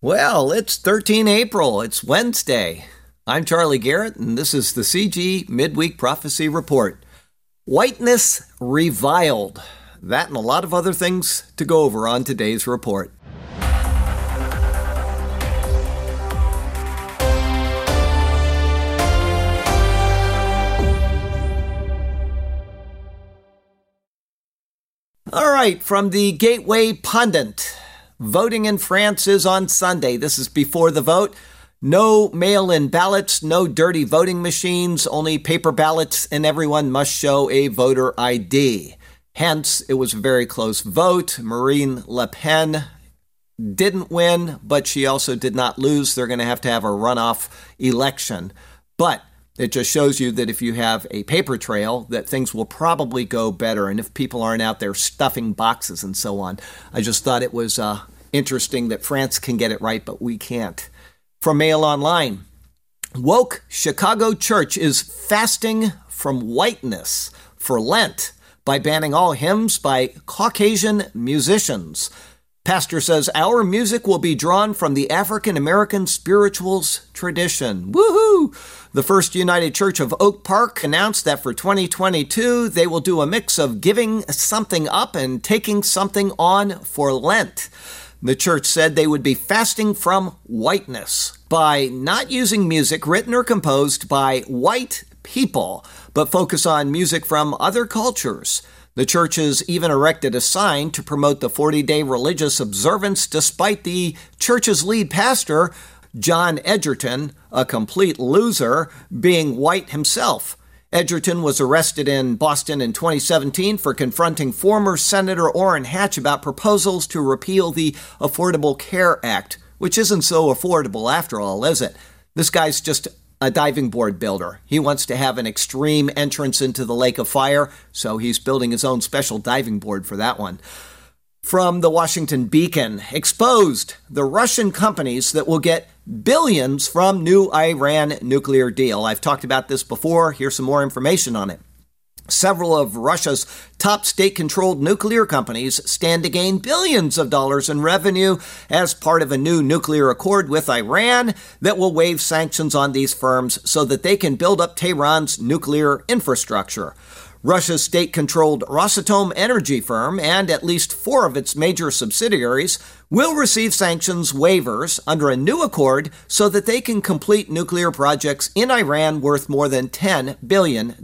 Well, it's 13 April. It's Wednesday. I'm Charlie Garrett, and this is the CG Midweek Prophecy Report. Whiteness reviled. That and a lot of other things to go over on today's report. All right, from the Gateway Pundit. Voting in France is on Sunday. This is before the vote. No mail in ballots, no dirty voting machines, only paper ballots, and everyone must show a voter ID. Hence, it was a very close vote. Marine Le Pen didn't win, but she also did not lose. They're going to have to have a runoff election. But it just shows you that if you have a paper trail, that things will probably go better. And if people aren't out there stuffing boxes and so on, I just thought it was uh, interesting that France can get it right, but we can't. From Mail Online, woke Chicago church is fasting from whiteness for Lent by banning all hymns by Caucasian musicians. Pastor says our music will be drawn from the African American spirituals tradition. Woohoo! The First United Church of Oak Park announced that for 2022 they will do a mix of giving something up and taking something on for Lent. The church said they would be fasting from whiteness by not using music written or composed by white people, but focus on music from other cultures. The church has even erected a sign to promote the 40 day religious observance, despite the church's lead pastor, John Edgerton, a complete loser, being white himself. Edgerton was arrested in Boston in 2017 for confronting former Senator Orrin Hatch about proposals to repeal the Affordable Care Act, which isn't so affordable after all, is it? This guy's just a diving board builder. He wants to have an extreme entrance into the lake of fire, so he's building his own special diving board for that one. From the Washington Beacon, exposed the Russian companies that will get billions from new Iran nuclear deal. I've talked about this before. Here's some more information on it. Several of Russia's top state controlled nuclear companies stand to gain billions of dollars in revenue as part of a new nuclear accord with Iran that will waive sanctions on these firms so that they can build up Tehran's nuclear infrastructure. Russia's state controlled Rosatom energy firm and at least four of its major subsidiaries will receive sanctions waivers under a new accord so that they can complete nuclear projects in Iran worth more than $10 billion,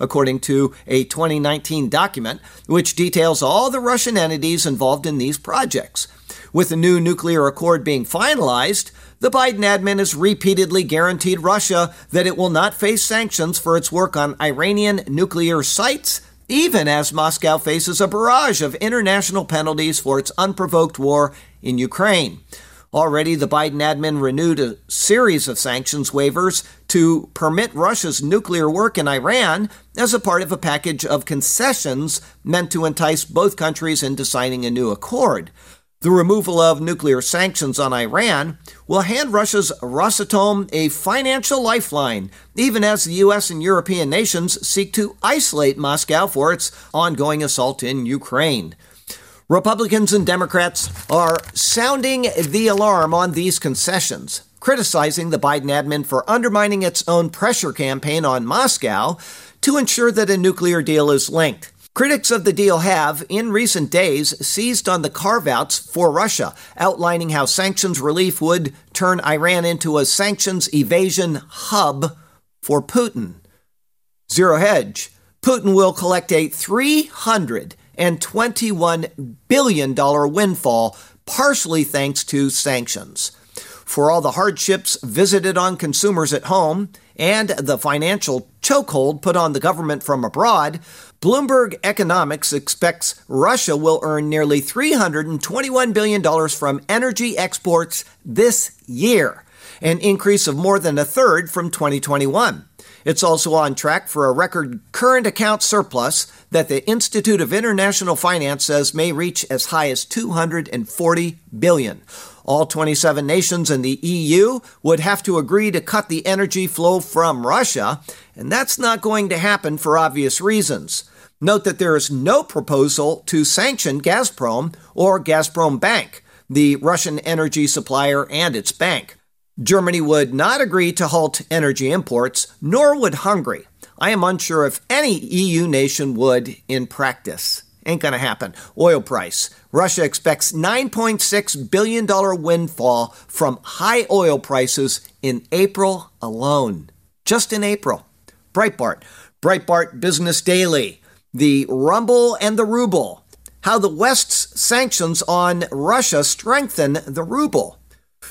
according to a 2019 document which details all the Russian entities involved in these projects. With the new nuclear accord being finalized, the Biden admin has repeatedly guaranteed Russia that it will not face sanctions for its work on Iranian nuclear sites, even as Moscow faces a barrage of international penalties for its unprovoked war in Ukraine. Already, the Biden admin renewed a series of sanctions waivers to permit Russia's nuclear work in Iran as a part of a package of concessions meant to entice both countries into signing a new accord. The removal of nuclear sanctions on Iran will hand Russia's Rosatom a financial lifeline, even as the U.S. and European nations seek to isolate Moscow for its ongoing assault in Ukraine. Republicans and Democrats are sounding the alarm on these concessions, criticizing the Biden admin for undermining its own pressure campaign on Moscow to ensure that a nuclear deal is linked. Critics of the deal have, in recent days, seized on the carve outs for Russia, outlining how sanctions relief would turn Iran into a sanctions evasion hub for Putin. Zero Hedge. Putin will collect a $321 billion windfall, partially thanks to sanctions. For all the hardships visited on consumers at home and the financial chokehold put on the government from abroad, Bloomberg Economics expects Russia will earn nearly $321 billion from energy exports this year, an increase of more than a third from 2021. It's also on track for a record current account surplus that the Institute of International Finance says may reach as high as 240 billion. All 27 nations in the EU would have to agree to cut the energy flow from Russia, and that's not going to happen for obvious reasons. Note that there is no proposal to sanction Gazprom or Gazprom Bank. the Russian energy supplier and its bank. Germany would not agree to halt energy imports, nor would Hungary. I am unsure if any EU nation would in practice. Ain't gonna happen. Oil price. Russia expects $9.6 billion windfall from high oil prices in April alone. Just in April. Breitbart. Breitbart Business Daily. The rumble and the ruble. How the West's sanctions on Russia strengthen the ruble.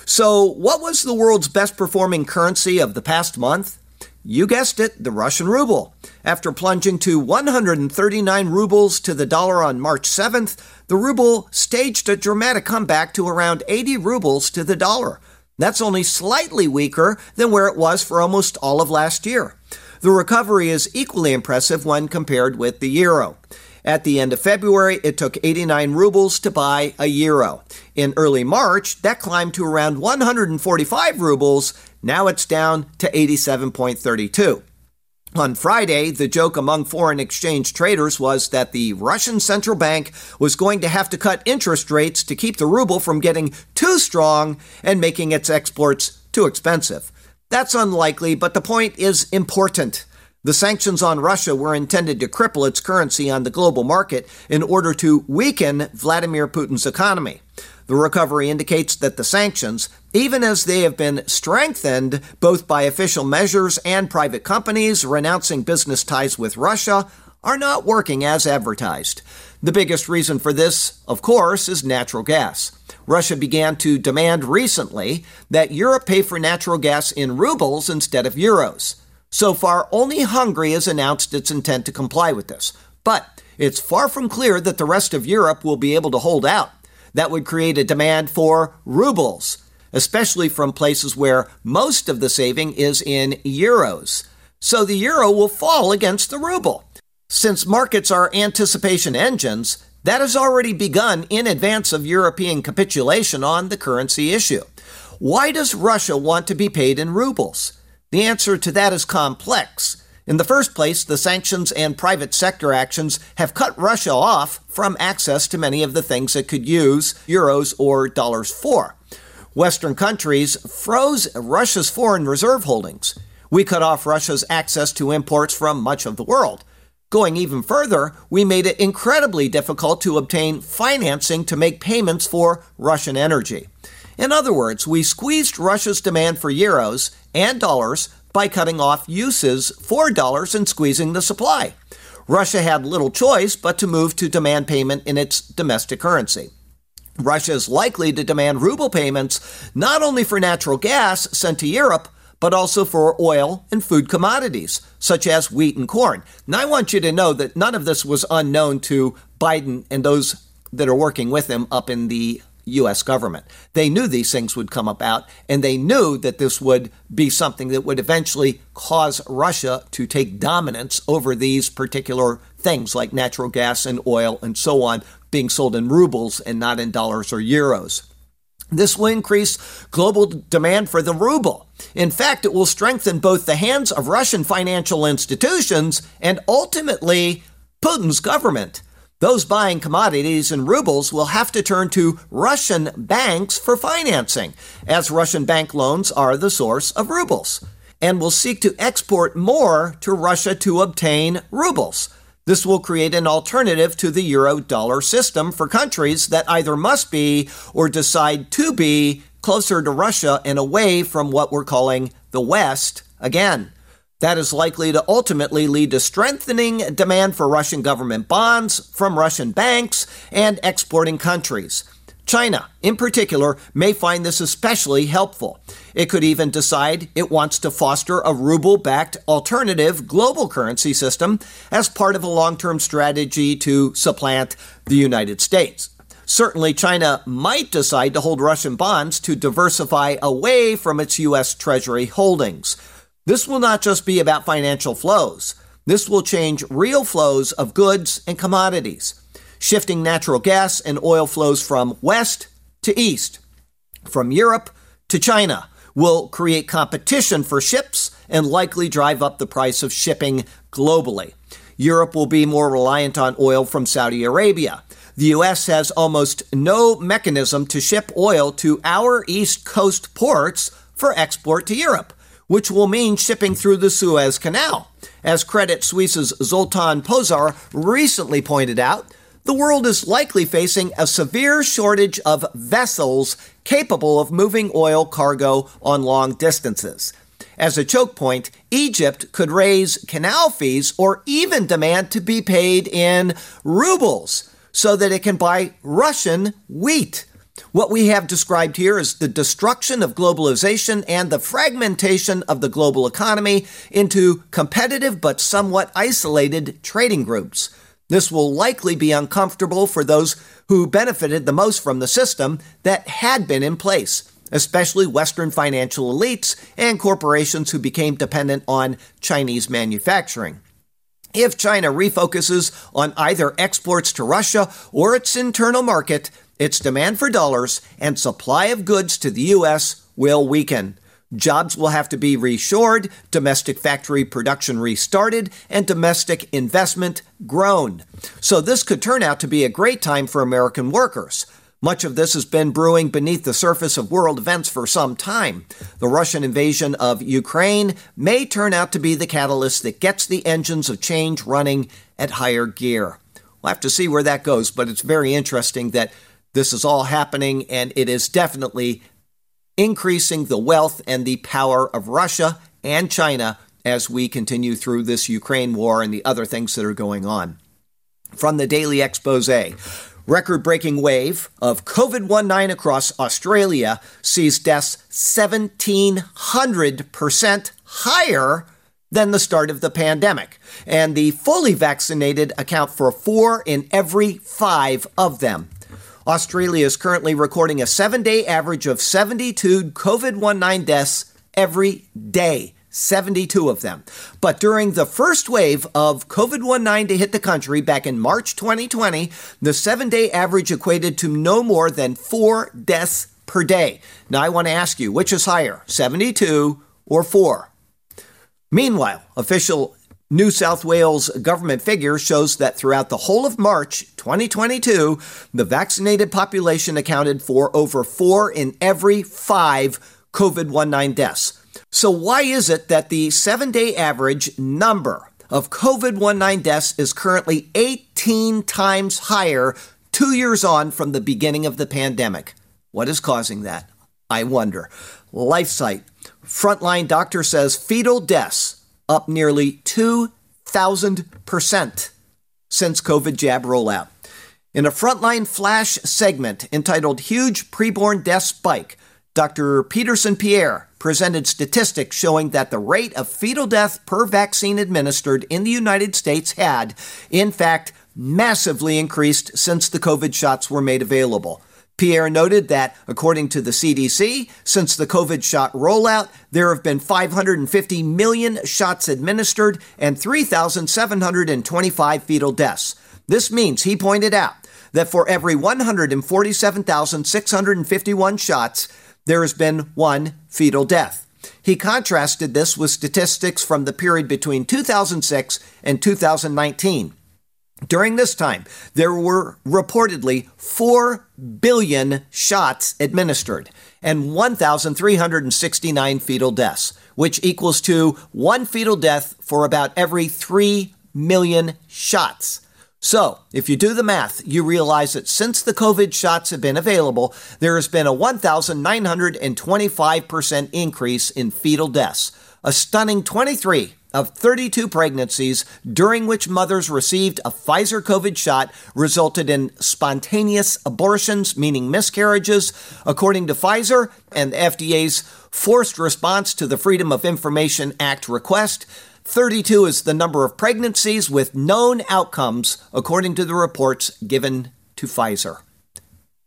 So, what was the world's best performing currency of the past month? You guessed it, the Russian ruble. After plunging to 139 rubles to the dollar on March 7th, the ruble staged a dramatic comeback to around 80 rubles to the dollar. That's only slightly weaker than where it was for almost all of last year. The recovery is equally impressive when compared with the euro. At the end of February, it took 89 rubles to buy a euro. In early March, that climbed to around 145 rubles. Now it's down to 87.32. On Friday, the joke among foreign exchange traders was that the Russian central bank was going to have to cut interest rates to keep the ruble from getting too strong and making its exports too expensive. That's unlikely, but the point is important. The sanctions on Russia were intended to cripple its currency on the global market in order to weaken Vladimir Putin's economy. The recovery indicates that the sanctions, even as they have been strengthened both by official measures and private companies renouncing business ties with Russia, are not working as advertised. The biggest reason for this, of course, is natural gas. Russia began to demand recently that Europe pay for natural gas in rubles instead of euros. So far, only Hungary has announced its intent to comply with this. But it's far from clear that the rest of Europe will be able to hold out. That would create a demand for rubles, especially from places where most of the saving is in euros. So the euro will fall against the ruble. Since markets are anticipation engines, that has already begun in advance of European capitulation on the currency issue. Why does Russia want to be paid in rubles? The answer to that is complex. In the first place, the sanctions and private sector actions have cut Russia off from access to many of the things it could use euros or dollars for. Western countries froze Russia's foreign reserve holdings. We cut off Russia's access to imports from much of the world. Going even further, we made it incredibly difficult to obtain financing to make payments for Russian energy. In other words, we squeezed Russia's demand for euros and dollars by cutting off uses for dollars and squeezing the supply. Russia had little choice but to move to demand payment in its domestic currency. Russia is likely to demand ruble payments not only for natural gas sent to Europe, but also for oil and food commodities, such as wheat and corn. Now, I want you to know that none of this was unknown to Biden and those that are working with him up in the U.S. government. They knew these things would come about, and they knew that this would be something that would eventually cause Russia to take dominance over these particular things like natural gas and oil and so on being sold in rubles and not in dollars or euros. This will increase global demand for the ruble. In fact, it will strengthen both the hands of Russian financial institutions and ultimately Putin's government. Those buying commodities in rubles will have to turn to Russian banks for financing, as Russian bank loans are the source of rubles, and will seek to export more to Russia to obtain rubles. This will create an alternative to the euro dollar system for countries that either must be or decide to be closer to Russia and away from what we're calling the West again. That is likely to ultimately lead to strengthening demand for Russian government bonds from Russian banks and exporting countries. China, in particular, may find this especially helpful. It could even decide it wants to foster a ruble backed alternative global currency system as part of a long term strategy to supplant the United States. Certainly, China might decide to hold Russian bonds to diversify away from its U.S. Treasury holdings. This will not just be about financial flows. This will change real flows of goods and commodities, shifting natural gas and oil flows from west to east, from Europe to China, will create competition for ships and likely drive up the price of shipping globally. Europe will be more reliant on oil from Saudi Arabia. the U.S. has almost no mechanism to ship oil to our East Coast ports for export to Europe, which will mean shipping through the Suez Canal. As Credit Suisse's Zoltan Pozsar recently pointed out, the world is likely facing a severe shortage of vessels capable of moving oil cargo on long distances. As a choke point, Egypt could raise canal fees or even demand to be paid in rubles so that it can buy Russian wheat. What we have described here is the destruction of globalization and the fragmentation of the global economy into competitive but somewhat isolated trading groups. This will likely be uncomfortable for those who benefited the most from the system that had been in place especially Western financial elites and corporations who became dependent on Chinese manufacturing. If China refocuses on either exports to Russia or its internal market, its demand for dollars and supply of goods to the U.S. will weaken. Jobs will have to be reshored, domestic factory production restarted, and domestic investment grown. So, this could turn out to be a great time for American workers. Much of this has been brewing beneath the surface of world events for some time. The Russian invasion of Ukraine may turn out to be the catalyst that gets the engines of change running at higher gear. We'll have to see where that goes, but it's very interesting that this is all happening, and it is definitely increasing the wealth and the power of Russia and China as we continue through this Ukraine war and the other things that are going on. From the Daily Expose record breaking wave of COVID 19 across Australia sees deaths 1,700% higher than the start of the pandemic. And the fully vaccinated account for four in every five of them. Australia is currently recording a seven day average of 72 COVID 19 deaths every day. 72 of them. But during the first wave of COVID 19 to hit the country back in March 2020, the seven day average equated to no more than four deaths per day. Now, I want to ask you, which is higher, 72 or four? Meanwhile, official New South Wales government figure shows that throughout the whole of March 2022, the vaccinated population accounted for over four in every five COVID 19 deaths. So, why is it that the seven day average number of COVID 19 deaths is currently 18 times higher two years on from the beginning of the pandemic? What is causing that? I wonder. LifeSite, frontline doctor says fetal deaths up nearly 2,000% since COVID jab rollout. In a frontline flash segment entitled Huge Preborn Death Spike, Dr. Peterson Pierre presented statistics showing that the rate of fetal death per vaccine administered in the United States had, in fact, massively increased since the COVID shots were made available. Pierre noted that, according to the CDC, since the COVID shot rollout, there have been 550 million shots administered and 3,725 fetal deaths. This means, he pointed out, that for every 147,651 shots, there has been one fetal death. He contrasted this with statistics from the period between 2006 and 2019. During this time, there were reportedly 4 billion shots administered and 1,369 fetal deaths, which equals to one fetal death for about every 3 million shots. So, if you do the math, you realize that since the COVID shots have been available, there has been a 1,925% increase in fetal deaths, a stunning 23 of 32 pregnancies during which mothers received a Pfizer COVID shot resulted in spontaneous abortions, meaning miscarriages, according to Pfizer and the FDA's forced response to the Freedom of Information Act request. 32 is the number of pregnancies with known outcomes, according to the reports given to Pfizer.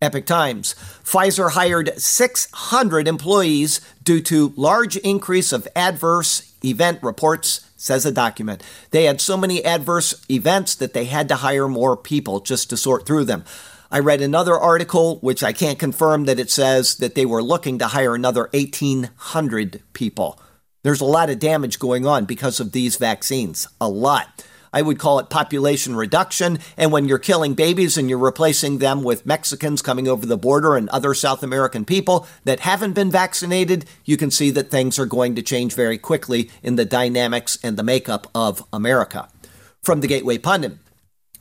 Epoch Times. Pfizer hired 600 employees due to large increase of adverse event reports, says a document. They had so many adverse events that they had to hire more people just to sort through them. I read another article, which I can't confirm, that it says that they were looking to hire another 1,800 people. There's a lot of damage going on because of these vaccines. A lot. I would call it population reduction. And when you're killing babies and you're replacing them with Mexicans coming over the border and other South American people that haven't been vaccinated, you can see that things are going to change very quickly in the dynamics and the makeup of America. From the Gateway Pundit.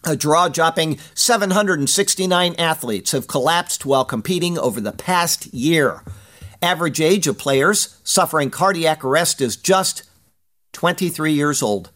A jaw dropping 769 athletes have collapsed while competing over the past year. Average age of players suffering cardiac arrest is just 23 years old.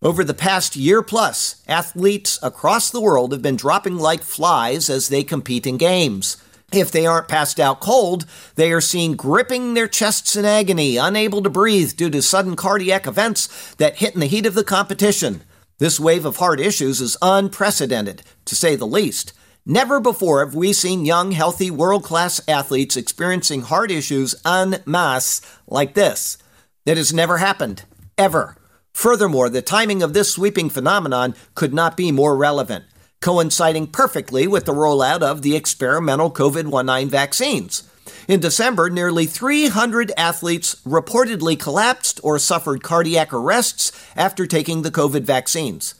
Over the past year plus, athletes across the world have been dropping like flies as they compete in games. If they aren't passed out cold, they are seen gripping their chests in agony, unable to breathe due to sudden cardiac events that hit in the heat of the competition. This wave of heart issues is unprecedented, to say the least. Never before have we seen young, healthy, world class athletes experiencing heart issues en masse like this. That has never happened, ever. Furthermore, the timing of this sweeping phenomenon could not be more relevant, coinciding perfectly with the rollout of the experimental COVID 19 vaccines. In December, nearly 300 athletes reportedly collapsed or suffered cardiac arrests after taking the COVID vaccines.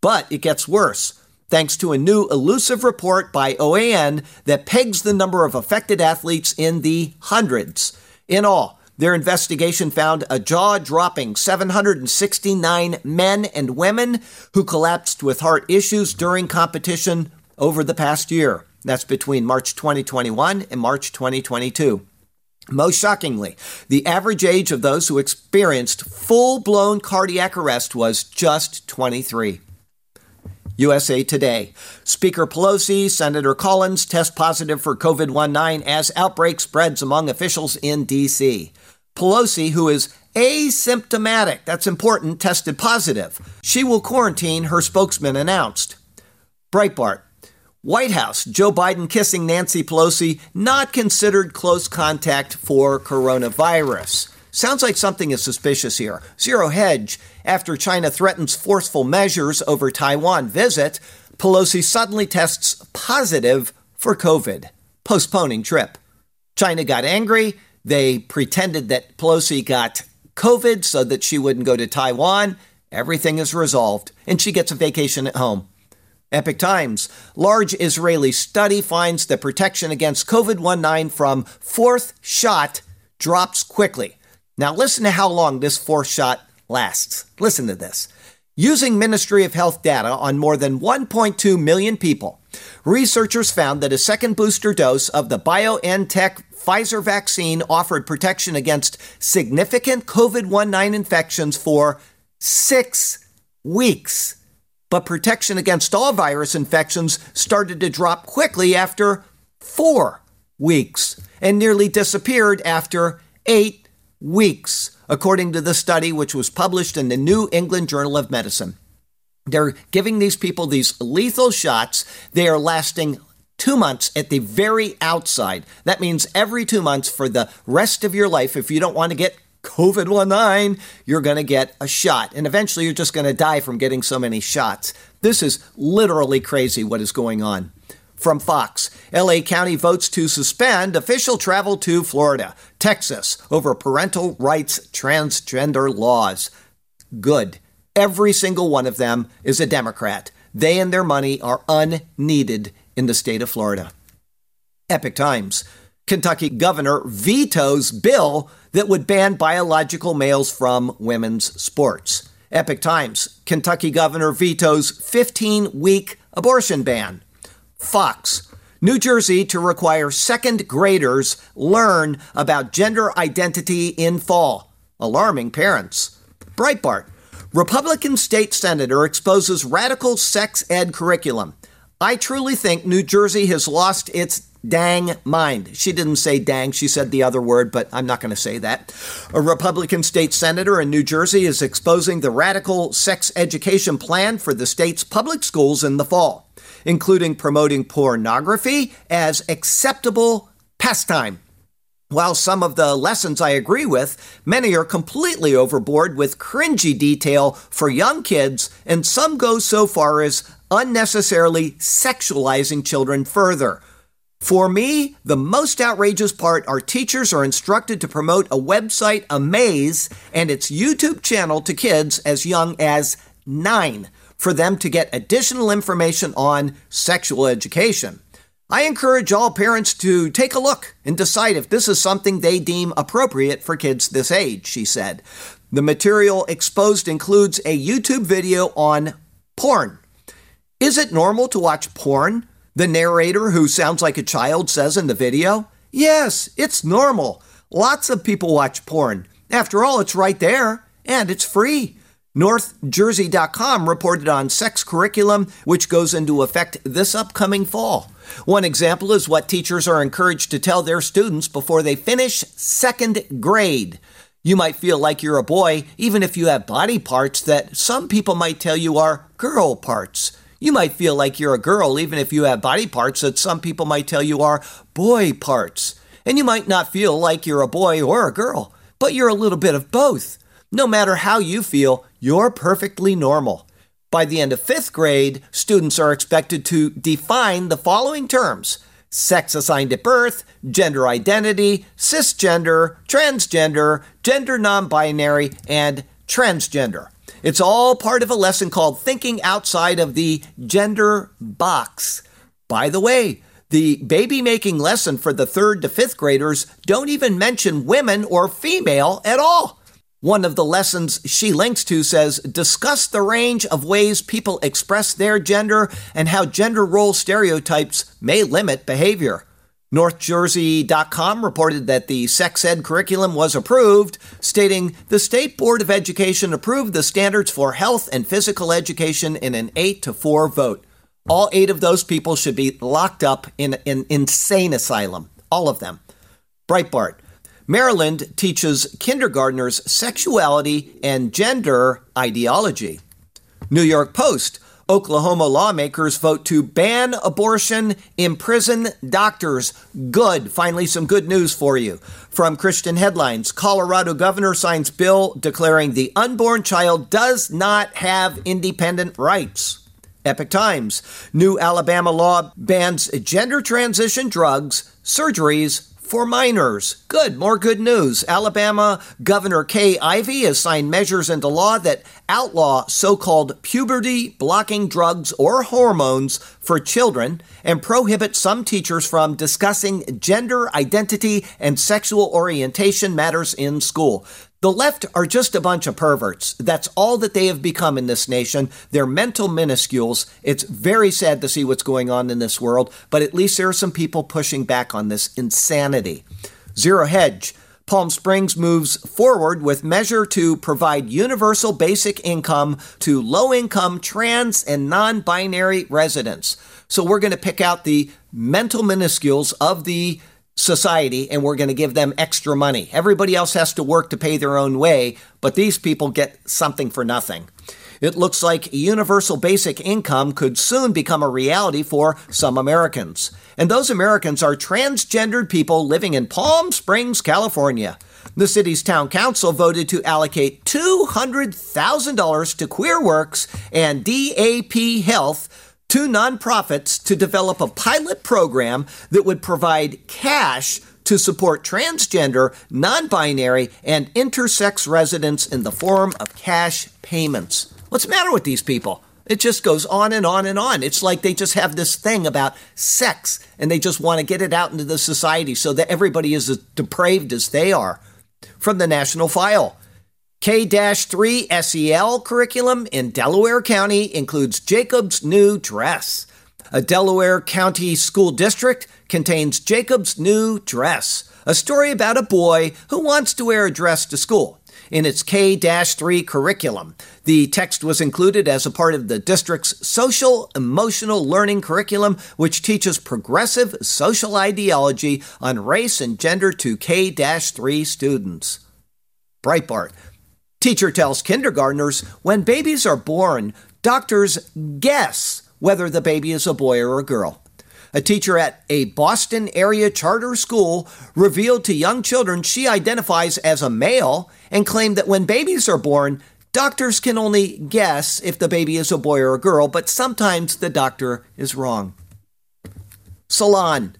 But it gets worse, thanks to a new elusive report by OAN that pegs the number of affected athletes in the hundreds. In all, their investigation found a jaw dropping 769 men and women who collapsed with heart issues during competition over the past year. That's between March 2021 and March 2022. Most shockingly, the average age of those who experienced full blown cardiac arrest was just 23. USA Today. Speaker Pelosi, Senator Collins test positive for COVID 19 as outbreak spreads among officials in D.C. Pelosi, who is asymptomatic, that's important, tested positive. She will quarantine, her spokesman announced. Breitbart. White House, Joe Biden kissing Nancy Pelosi, not considered close contact for coronavirus. Sounds like something is suspicious here. Zero hedge. After China threatens forceful measures over Taiwan visit, Pelosi suddenly tests positive for COVID, postponing trip. China got angry they pretended that Pelosi got COVID so that she wouldn't go to Taiwan. Everything is resolved, and she gets a vacation at home. Epoch Times. Large Israeli study finds that protection against COVID 19 from fourth shot drops quickly. Now, listen to how long this fourth shot lasts. Listen to this. Using Ministry of Health data on more than 1.2 million people, researchers found that a second booster dose of the BioNTech Pfizer vaccine offered protection against significant COVID 19 infections for six weeks. But protection against all virus infections started to drop quickly after four weeks and nearly disappeared after eight weeks, according to the study which was published in the New England Journal of Medicine. They're giving these people these lethal shots. They are lasting two months at the very outside. That means every two months for the rest of your life, if you don't want to get COVID 19, you're going to get a shot. And eventually you're just going to die from getting so many shots. This is literally crazy what is going on. From Fox, LA County votes to suspend official travel to Florida, Texas over parental rights transgender laws. Good. Every single one of them is a Democrat. They and their money are unneeded in the state of Florida. Epoch Times. Kentucky governor vetoes bill that would ban biological males from women's sports. Epoch Times. Kentucky governor vetoes 15 week abortion ban. Fox. New Jersey to require second graders learn about gender identity in fall. Alarming parents. Breitbart. Republican state senator exposes radical sex ed curriculum. I truly think New Jersey has lost its dang mind. She didn't say dang, she said the other word, but I'm not going to say that. A Republican state senator in New Jersey is exposing the radical sex education plan for the state's public schools in the fall, including promoting pornography as acceptable pastime. While some of the lessons I agree with, many are completely overboard with cringy detail for young kids, and some go so far as unnecessarily sexualizing children further. For me, the most outrageous part are teachers are instructed to promote a website, Amaze, and its YouTube channel to kids as young as nine. For them to get additional information on sexual education. I encourage all parents to take a look and decide if this is something they deem appropriate for kids this age, she said. The material exposed includes a YouTube video on porn. Is it normal to watch porn? The narrator, who sounds like a child, says in the video. Yes, it's normal. Lots of people watch porn. After all, it's right there, and it's free. NorthJersey.com reported on sex curriculum, which goes into effect this upcoming fall. One example is what teachers are encouraged to tell their students before they finish second grade. You might feel like you're a boy, even if you have body parts that some people might tell you are girl parts. You might feel like you're a girl, even if you have body parts that some people might tell you are boy parts. And you might not feel like you're a boy or a girl, but you're a little bit of both. No matter how you feel, you're perfectly normal. By the end of fifth grade, students are expected to define the following terms sex assigned at birth, gender identity, cisgender, transgender, gender non binary, and transgender. It's all part of a lesson called Thinking Outside of the Gender Box. By the way, the baby making lesson for the third to fifth graders don't even mention women or female at all. One of the lessons she links to says discuss the range of ways people express their gender and how gender role stereotypes may limit behavior. NorthJersey.com reported that the sex ed curriculum was approved, stating the State Board of Education approved the standards for health and physical education in an 8 to 4 vote. All eight of those people should be locked up in an insane asylum. All of them. Breitbart. Maryland teaches kindergartners sexuality and gender ideology. New York Post. Oklahoma lawmakers vote to ban abortion, imprison doctors. Good. Finally, some good news for you. From Christian Headlines Colorado governor signs bill declaring the unborn child does not have independent rights. Epoch Times. New Alabama law bans gender transition drugs, surgeries, for minors. Good, more good news. Alabama Governor Kay Ivey has signed measures into law that outlaw so called puberty blocking drugs or hormones for children and prohibit some teachers from discussing gender identity and sexual orientation matters in school. The left are just a bunch of perverts. That's all that they have become in this nation. They're mental minuscules. It's very sad to see what's going on in this world, but at least there are some people pushing back on this insanity. Zero Hedge. Palm Springs moves forward with measure to provide universal basic income to low income trans and non binary residents. So we're going to pick out the mental minuscules of the society and we're going to give them extra money. Everybody else has to work to pay their own way, but these people get something for nothing. It looks like universal basic income could soon become a reality for some Americans. And those Americans are transgendered people living in Palm Springs, California. The city's town council voted to allocate $200,000 to QueerWorks and DAP Health two nonprofits to develop a pilot program that would provide cash to support transgender, non binary, and intersex residents in the form of cash payments. What's the matter with these people? It just goes on and on and on. It's like they just have this thing about sex and they just want to get it out into the society so that everybody is as depraved as they are. From the National File. K 3 SEL curriculum in Delaware County includes Jacob's New Dress. A Delaware County school district contains Jacob's New Dress, a story about a boy who wants to wear a dress to school. In its K 3 curriculum, the text was included as a part of the district's social emotional learning curriculum, which teaches progressive social ideology on race and gender to K 3 students. Breitbart. Teacher tells kindergartners when babies are born, doctors guess whether the baby is a boy or a girl. A teacher at a Boston area charter school revealed to young children she identifies as a male and claimed that when babies are born, doctors can only guess if the baby is a boy or a girl, but sometimes the doctor is wrong. Salon.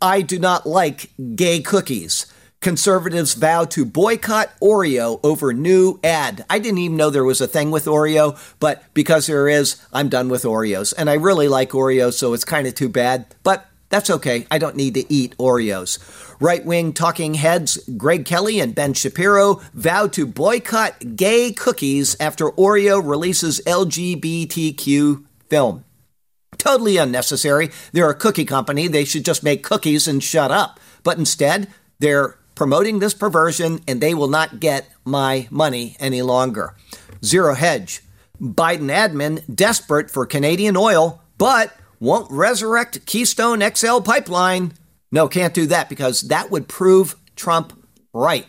I do not like gay cookies. Conservatives vow to boycott Oreo over new ad. I didn't even know there was a thing with Oreo, but because there is, I'm done with Oreos. And I really like Oreos, so it's kind of too bad. But that's okay. I don't need to eat Oreos. Right wing talking heads Greg Kelly and Ben Shapiro vow to boycott gay cookies after Oreo releases LGBTQ film. Totally unnecessary. They're a cookie company. They should just make cookies and shut up. But instead, they're promoting this perversion and they will not get my money any longer. Zero hedge. Biden admin desperate for Canadian oil, but won't resurrect Keystone XL pipeline. No, can't do that because that would prove Trump right.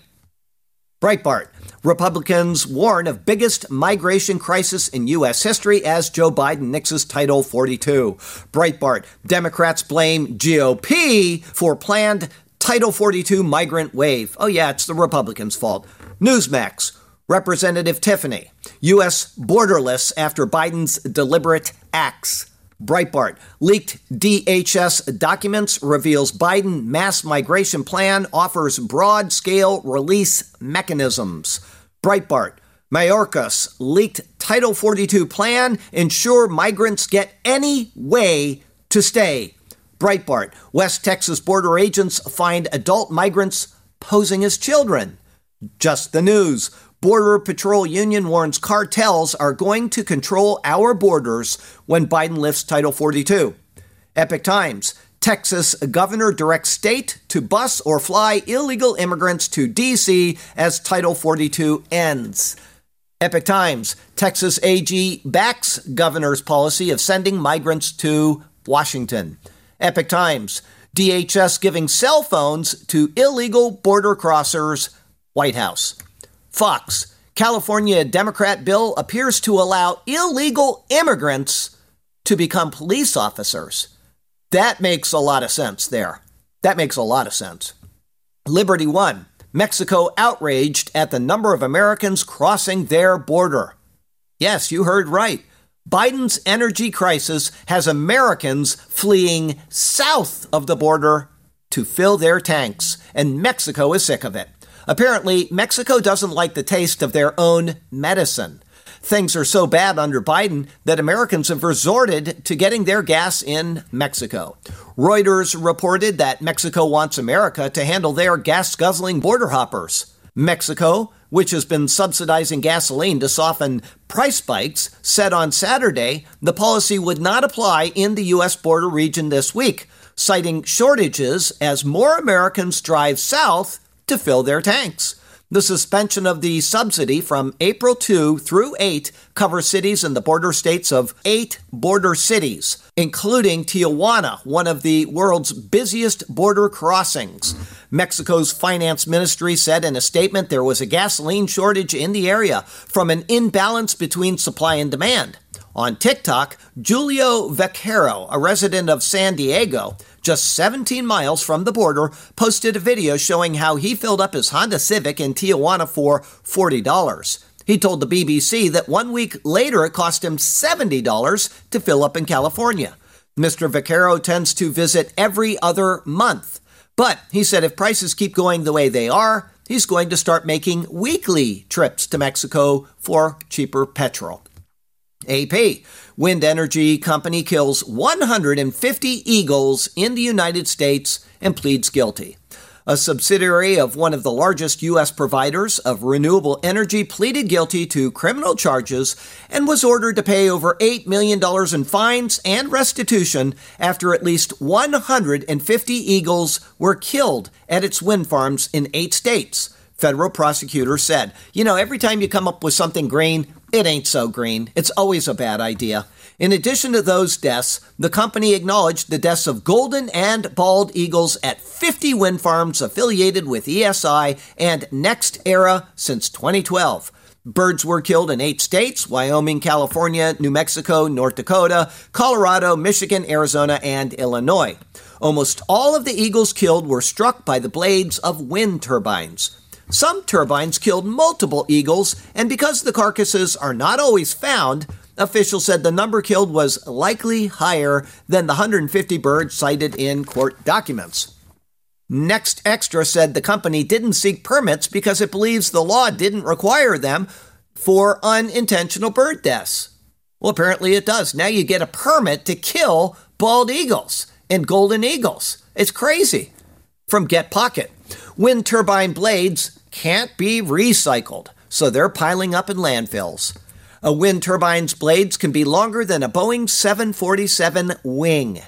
Breitbart. Republicans warn of biggest migration crisis in U.S. history as Joe Biden nixes Title 42. Breitbart. Democrats blame GOP for planned Title 42 migrant wave. Oh, yeah, it's the Republicans' fault. Newsmax. Representative Tiffany. U.S. borderless after Biden's deliberate acts. Breitbart. Leaked DHS documents reveals Biden mass migration plan offers broad scale release mechanisms. Breitbart. Mayorkas leaked Title 42 plan ensure migrants get any way to stay. Breitbart West Texas border agents find adult migrants posing as children. Just the news. Border Patrol Union warns cartels are going to control our borders when Biden lifts Title 42. Epoch Times. Texas governor directs state to bus or fly illegal immigrants to D.C. as Title 42 ends. Epoch Times. Texas AG backs governor's policy of sending migrants to Washington. Epoch Times, DHS giving cell phones to illegal border crossers, White House. Fox, California Democrat bill appears to allow illegal immigrants to become police officers. That makes a lot of sense there. That makes a lot of sense. Liberty One, Mexico outraged at the number of Americans crossing their border. Yes, you heard right. Biden's energy crisis has Americans fleeing south of the border to fill their tanks, and Mexico is sick of it. Apparently, Mexico doesn't like the taste of their own medicine. Things are so bad under Biden that Americans have resorted to getting their gas in Mexico. Reuters reported that Mexico wants America to handle their gas guzzling border hoppers. Mexico which has been subsidizing gasoline to soften price spikes, said on Saturday the policy would not apply in the U.S. border region this week, citing shortages as more Americans drive south to fill their tanks. The suspension of the subsidy from April 2 through 8 covers cities in the border states of eight border cities, including Tijuana, one of the world's busiest border crossings. Mexico's finance ministry said in a statement there was a gasoline shortage in the area from an imbalance between supply and demand. On TikTok, Julio Vaquero, a resident of San Diego, just 17 miles from the border, posted a video showing how he filled up his Honda Civic in Tijuana for $40. He told the BBC that one week later it cost him $70 to fill up in California. Mr. Vaquero tends to visit every other month. But he said if prices keep going the way they are, he's going to start making weekly trips to Mexico for cheaper petrol. AP. Wind energy company kills 150 eagles in the United States and pleads guilty. A subsidiary of one of the largest U.S. providers of renewable energy pleaded guilty to criminal charges and was ordered to pay over $8 million in fines and restitution after at least 150 eagles were killed at its wind farms in eight states. Federal prosecutor said, You know, every time you come up with something green, it ain't so green. It's always a bad idea. In addition to those deaths, the company acknowledged the deaths of golden and bald eagles at 50 wind farms affiliated with ESI and NextEra since 2012. Birds were killed in eight states Wyoming, California, New Mexico, North Dakota, Colorado, Michigan, Arizona, and Illinois. Almost all of the eagles killed were struck by the blades of wind turbines. Some turbines killed multiple eagles, and because the carcasses are not always found, officials said the number killed was likely higher than the 150 birds cited in court documents. NextEra said the company didn't seek permits because it believes the law didn't require them for unintentional bird deaths. Well, apparently it does. Now you get a permit to kill bald eagles and golden eagles. It's crazy. From Get Pocket. Wind turbine blades can't be recycled, so they're piling up in landfills. A wind turbine's blades can be longer than a Boeing 747 wing.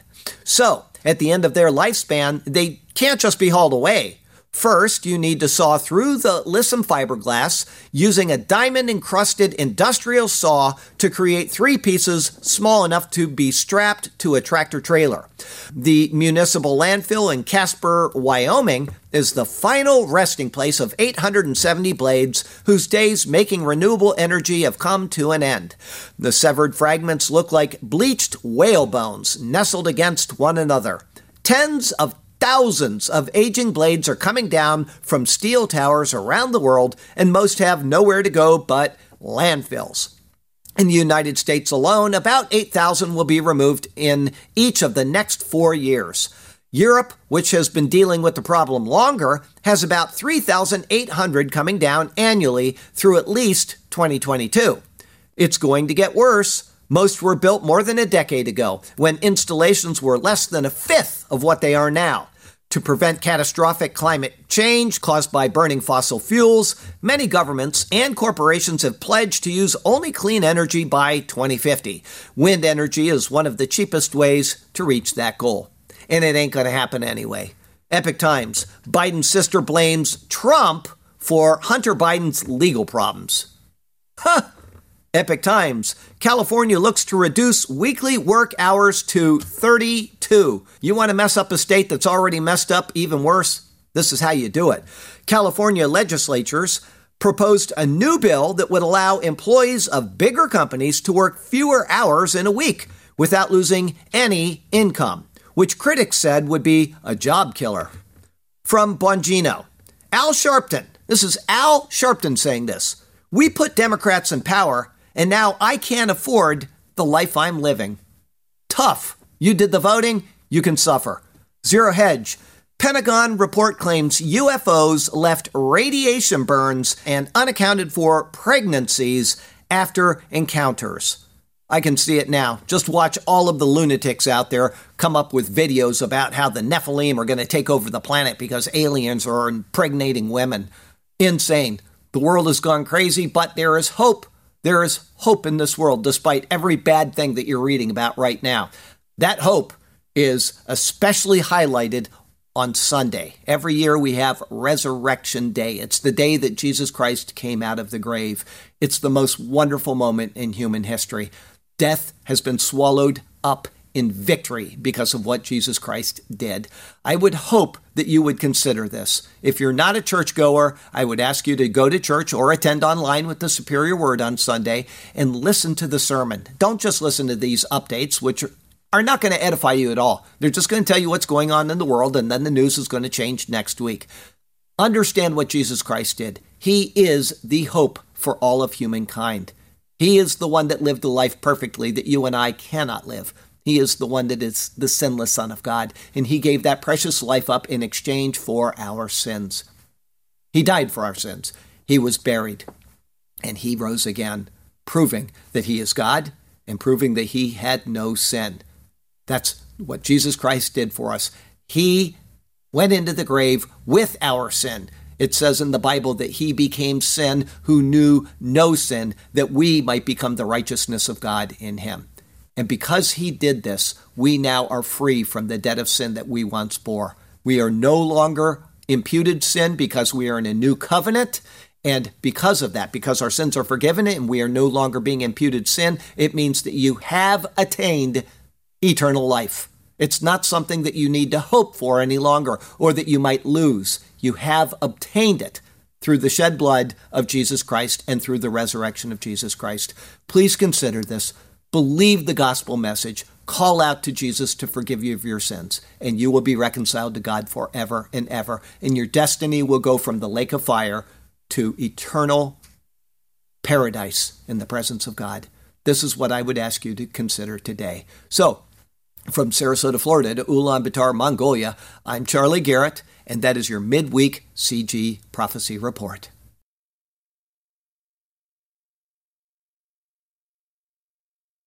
So, at the end of their lifespan, they can't just be hauled away. First, you need to saw through the Lissom fiberglass using a diamond encrusted industrial saw to create three pieces small enough to be strapped to a tractor trailer. The municipal landfill in Casper, Wyoming is the final resting place of 870 blades whose days making renewable energy have come to an end. The severed fragments look like bleached whale bones nestled against one another. Tens of Thousands of aging blades are coming down from steel towers around the world, and most have nowhere to go but landfills. In the United States alone, about 8,000 will be removed in each of the next four years. Europe, which has been dealing with the problem longer, has about 3,800 coming down annually through at least 2022. It's going to get worse. Most were built more than a decade ago, when installations were less than a fifth of what they are now. To prevent catastrophic climate change caused by burning fossil fuels, many governments and corporations have pledged to use only clean energy by 2050. Wind energy is one of the cheapest ways to reach that goal. And it ain't going to happen anyway. Epoch Times Biden's sister blames Trump for Hunter Biden's legal problems. Huh! Epoch Times. California looks to reduce weekly work hours to 32. You want to mess up a state that's already messed up even worse? This is how you do it. California legislatures proposed a new bill that would allow employees of bigger companies to work fewer hours in a week without losing any income, which critics said would be a job killer. From Bongino, Al Sharpton. This is Al Sharpton saying this. We put Democrats in power and now I can't afford the life I'm living. Tough. You did the voting, you can suffer. Zero Hedge. Pentagon report claims UFOs left radiation burns and unaccounted for pregnancies after encounters. I can see it now. Just watch all of the lunatics out there come up with videos about how the Nephilim are going to take over the planet because aliens are impregnating women. Insane. The world has gone crazy, but there is hope. There is hope in this world despite every bad thing that you're reading about right now. That hope is especially highlighted on Sunday. Every year we have Resurrection Day. It's the day that Jesus Christ came out of the grave. It's the most wonderful moment in human history. Death has been swallowed up in victory because of what Jesus Christ did. I would hope that you would consider this. If you're not a churchgoer, I would ask you to go to church or attend online with the Superior Word on Sunday and listen to the sermon. Don't just listen to these updates, which are not going to edify you at all. They're just going to tell you what's going on in the world, and then the news is going to change next week. Understand what Jesus Christ did. He is the hope for all of humankind. He is the one that lived a life perfectly that you and I cannot live. He is the one that is the sinless Son of God, and He gave that precious life up in exchange for our sins. He died for our sins. He was buried, and He rose again, proving that He is God and proving that He had no sin. That's what Jesus Christ did for us. He went into the grave with our sin. It says in the Bible that he became sin who knew no sin, that we might become the righteousness of God in him. And because he did this, we now are free from the debt of sin that we once bore. We are no longer imputed sin because we are in a new covenant. And because of that, because our sins are forgiven and we are no longer being imputed sin, it means that you have attained eternal life. It's not something that you need to hope for any longer or that you might lose. You have obtained it through the shed blood of Jesus Christ and through the resurrection of Jesus Christ. Please consider this. Believe the gospel message. Call out to Jesus to forgive you of your sins, and you will be reconciled to God forever and ever. And your destiny will go from the lake of fire to eternal paradise in the presence of God. This is what I would ask you to consider today. So, From Sarasota, Florida to Ulaanbaatar, Mongolia, I'm Charlie Garrett, and that is your midweek CG Prophecy Report.